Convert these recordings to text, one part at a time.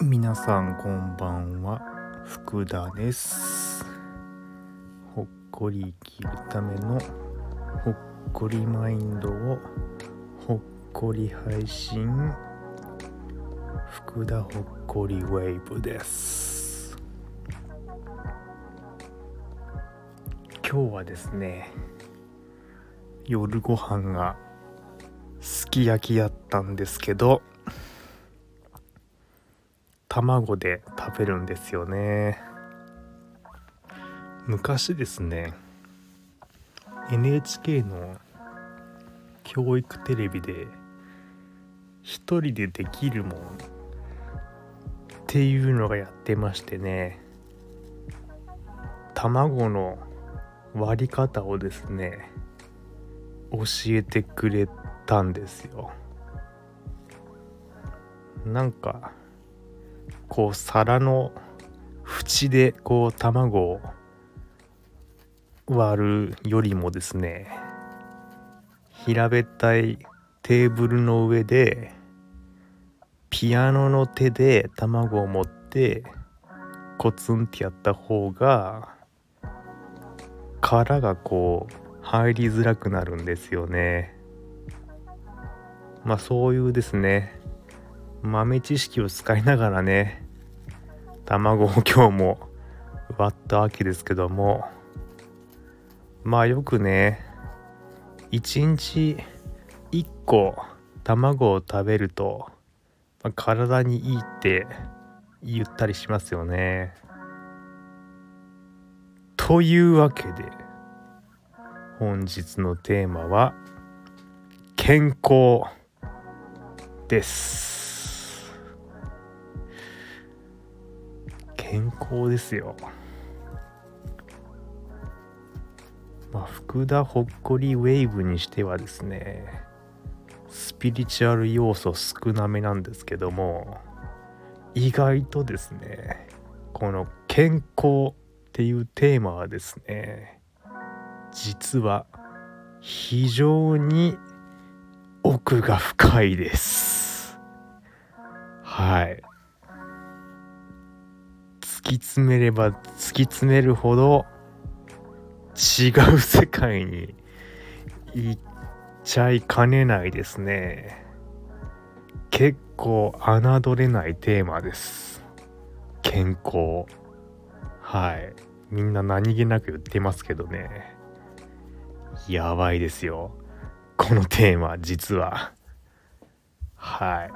皆さんこんばんは。福田です。ほっこり生きるためのほっこりマインドをほっこり配信。福田ほっこりウェーブです。今日はですね夜ご飯がすき焼きやったんですけど卵で食べるんですよね。昔ですね NHK の教育テレビで一人でできるもんっていうのがやってましてね卵の割り方をですね教えてくれたんですよ。なんかこう皿の縁でこう卵を割るよりもですね平べったいテーブルの上でピアノの手で卵を持ってコツンってやった方が殻がこう入りづらくなるんですよね。まあそういうですね。豆知識を使いながらね卵を今日も割ったわけですけども。まあよくね1日1個卵を食べると、まあ、体にいいって言ったりしますよね。というわけで本日のテーマは健康です。健康ですよ。まあ福田ほっこりウェーブにしてはですねスピリチュアル要素少なめなんですけども意外とですねこの健康っていうテーマはですね実は非常に奥が深いです。はい。突き詰めれば突き詰めるほど違う世界に行っちゃいかねないですね。結構侮れないテーマです。健康。はい。みんな何気なく言ってますけどね。やばいですよ。このテーマ実は。はい。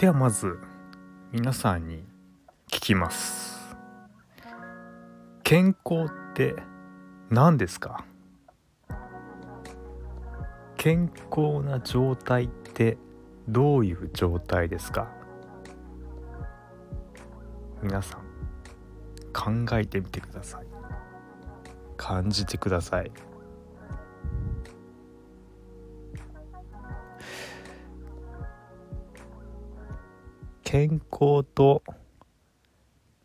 ではまず皆さんに聞きます。健康って何ですか？健康な状態ってどういう状態ですか？皆さん考えてみてください。感じてください。健康と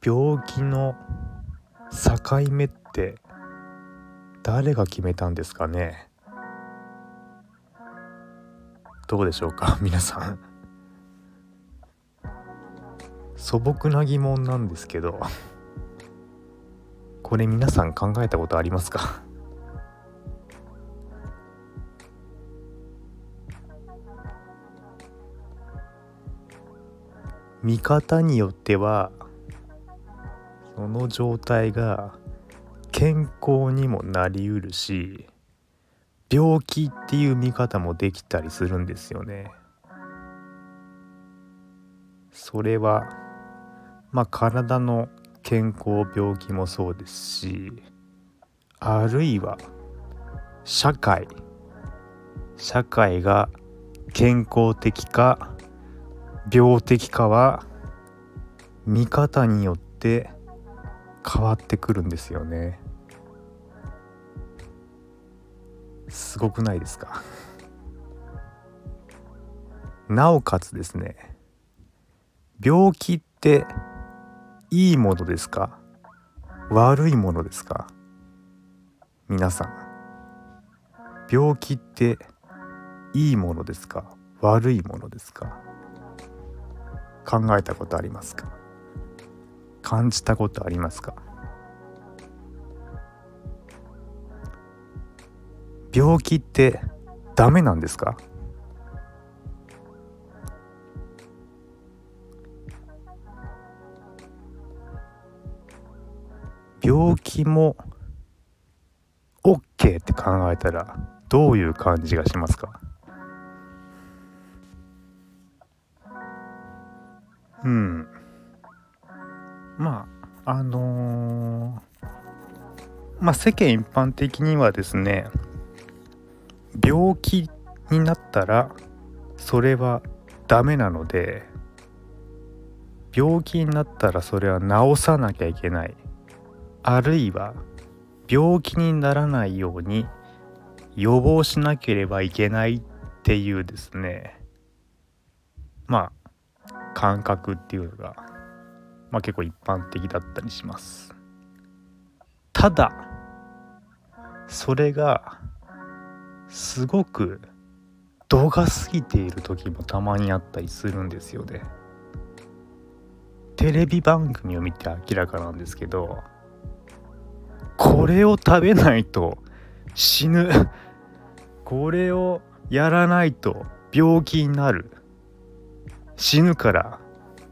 病気の境目って誰が決めたんですかね？どうでしょうか？皆さん。素朴な疑問なんですけど。これ皆さん考えたことありますか？見方によってはその状態が健康にもなりうるし病気っていう見方もできたりするんですよね。それはまあ体の健康病気もそうですしあるいは社会社会が健康的か病的かは見方によって変わってくるんですよね。すごくないですか？なおかつですね病気っていいものですか？悪いものですか？皆さん。病気っていいものですか？悪いものですか？考えたことありますか？感じたことありますか？病気ってダメなんですか？病気も OK って考えたらどういう感じがしますか？うん。まああのー、まあ世間一般的にはですね病気になったらそれはダメなので病気になったらそれは治さなきゃいけない。あるいは病気にならないように予防しなければいけないっていうですね。まあ感覚っていうのが、まあ、結構一般的だったりします。ただそれがすごく度が過ぎている時もたまにあったりするんですよね。テレビ番組を見て明らかなんですけどこれを食べないと死ぬ。これをやらないと病気になる。死ぬから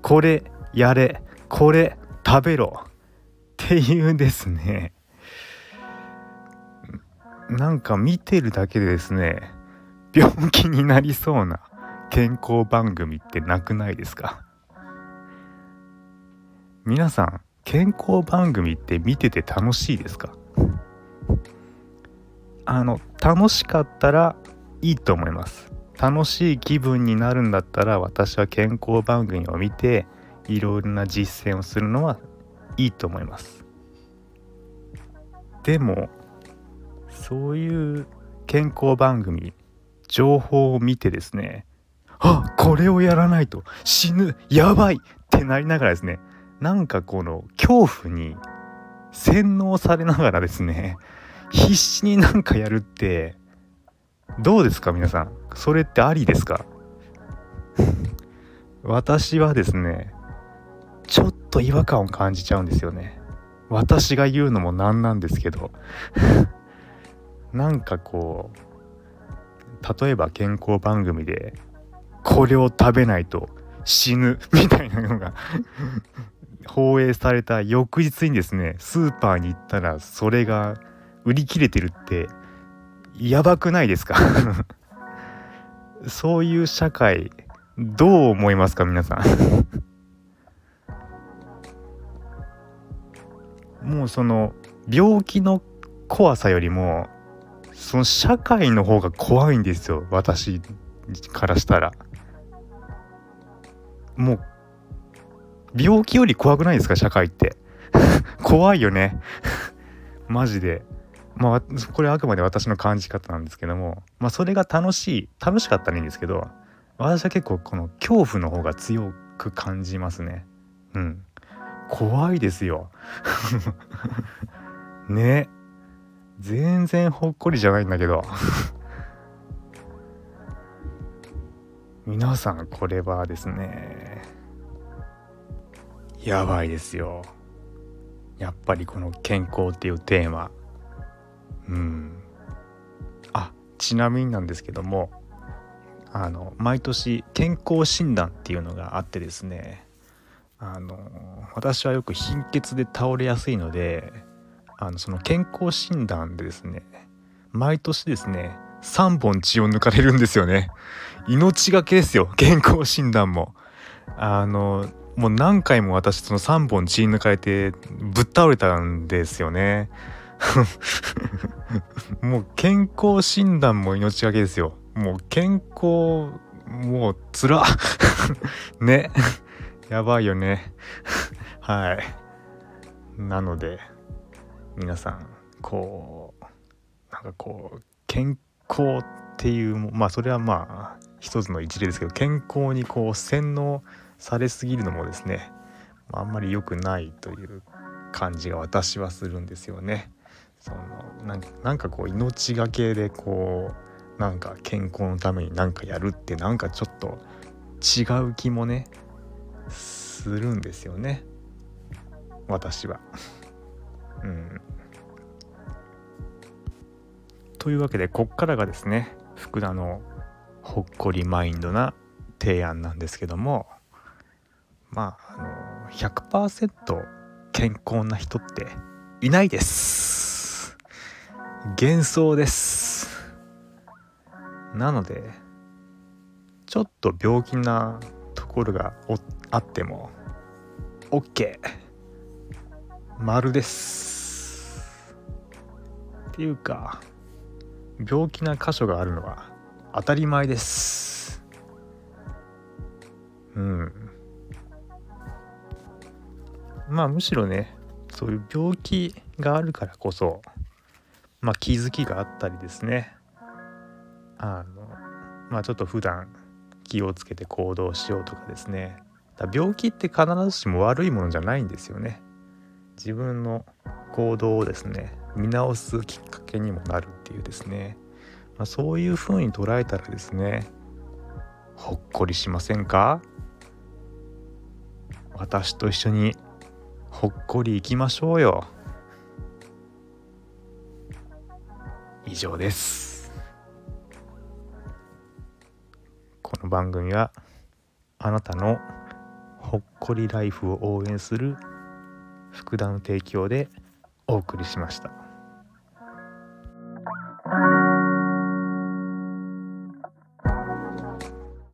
これやれ。これ食べろ。っていうですね。なんか見てるだけでですね病気になりそうな健康番組ってなくないですか？皆さん健康番組って見てて楽しいですか？あの楽しかったらいいと思います。楽しい気分になるんだったら私は健康番組を見ていろいろな実践をするのはいいと思います。でもそういう健康番組情報を見てですねあこれをやらないと死ぬやばいってなりながらですねなんかこの恐怖に洗脳されながらですね 必死になんかやるってどうですか皆さん？それってありですか？私はですねちょっと違和感を感じちゃうんですよね。私が言うのもなんなんですけど。なんかこう例えば健康番組でこれを食べないと死ぬみたいなのが放映された翌日にですねスーパーに行ったらそれが売り切れてるってやばくないですか？そういう社会どう思いますか皆さん？もうその病気の怖さよりもその社会の方が怖いんですよ私からしたら。もう病気より怖くないですか？社会って。怖いよね。マジで。まあこれあくまで私の感じ方なんですけども。まあそれが楽しい楽しかったらいいんですけど私は結構この恐怖の方が強く感じますね。うん。怖いですよ。ね。全然ほっこりじゃないんだけど。皆さんこれはですね。やばいですよ。やっぱりこの健康っていうテーマ。うん。あちなみになんですけどもあの毎年健康診断っていうのがあってですねあの私はよく貧血で倒れやすいのであのその健康診断でですね毎年ですね3本血を抜かれるんですよね。命がけですよ健康診断も。あのもう何回も私その3本血抜かれてぶっ倒れたんですよね。もう健康診断も命がけですよ。もう健康もうつら。ね。やばいよね。はい。なので皆さんこうなんかこう健康っていうまあそれはまあ一つの一例ですけど健康にこう洗脳されすぎるのもですねあんまり良くないという感じが私はするんですよね。そのなんかなんかこう命がけでこうなんか健康のために何かやるってなんかちょっと違う気もねするんですよね私は。うん、というわけでこっからがですね福田のほっこりマインドな提案なんですけどもまああの100%健康な人っていないです。幻想です。なのでちょっと病気なところがあっても OK 丸です。っていうか病気な箇所があるのは当たり前です。うん。まあむしろねそういう病気があるからこそまあ気づきがあったりですね。あのまあちょっと普段気をつけて行動しようとかですね。だ病気って必ずしも悪いものじゃないんですよね。自分の行動をですね見直すきっかけにもなるっていうですね、まあ、そういう風に捉えたらですねほっこりしませんか？私と一緒にほっこりいきましょうよ以上ですこの番組はあなたのほっこりライフを応援する福田の提供でお送りしました。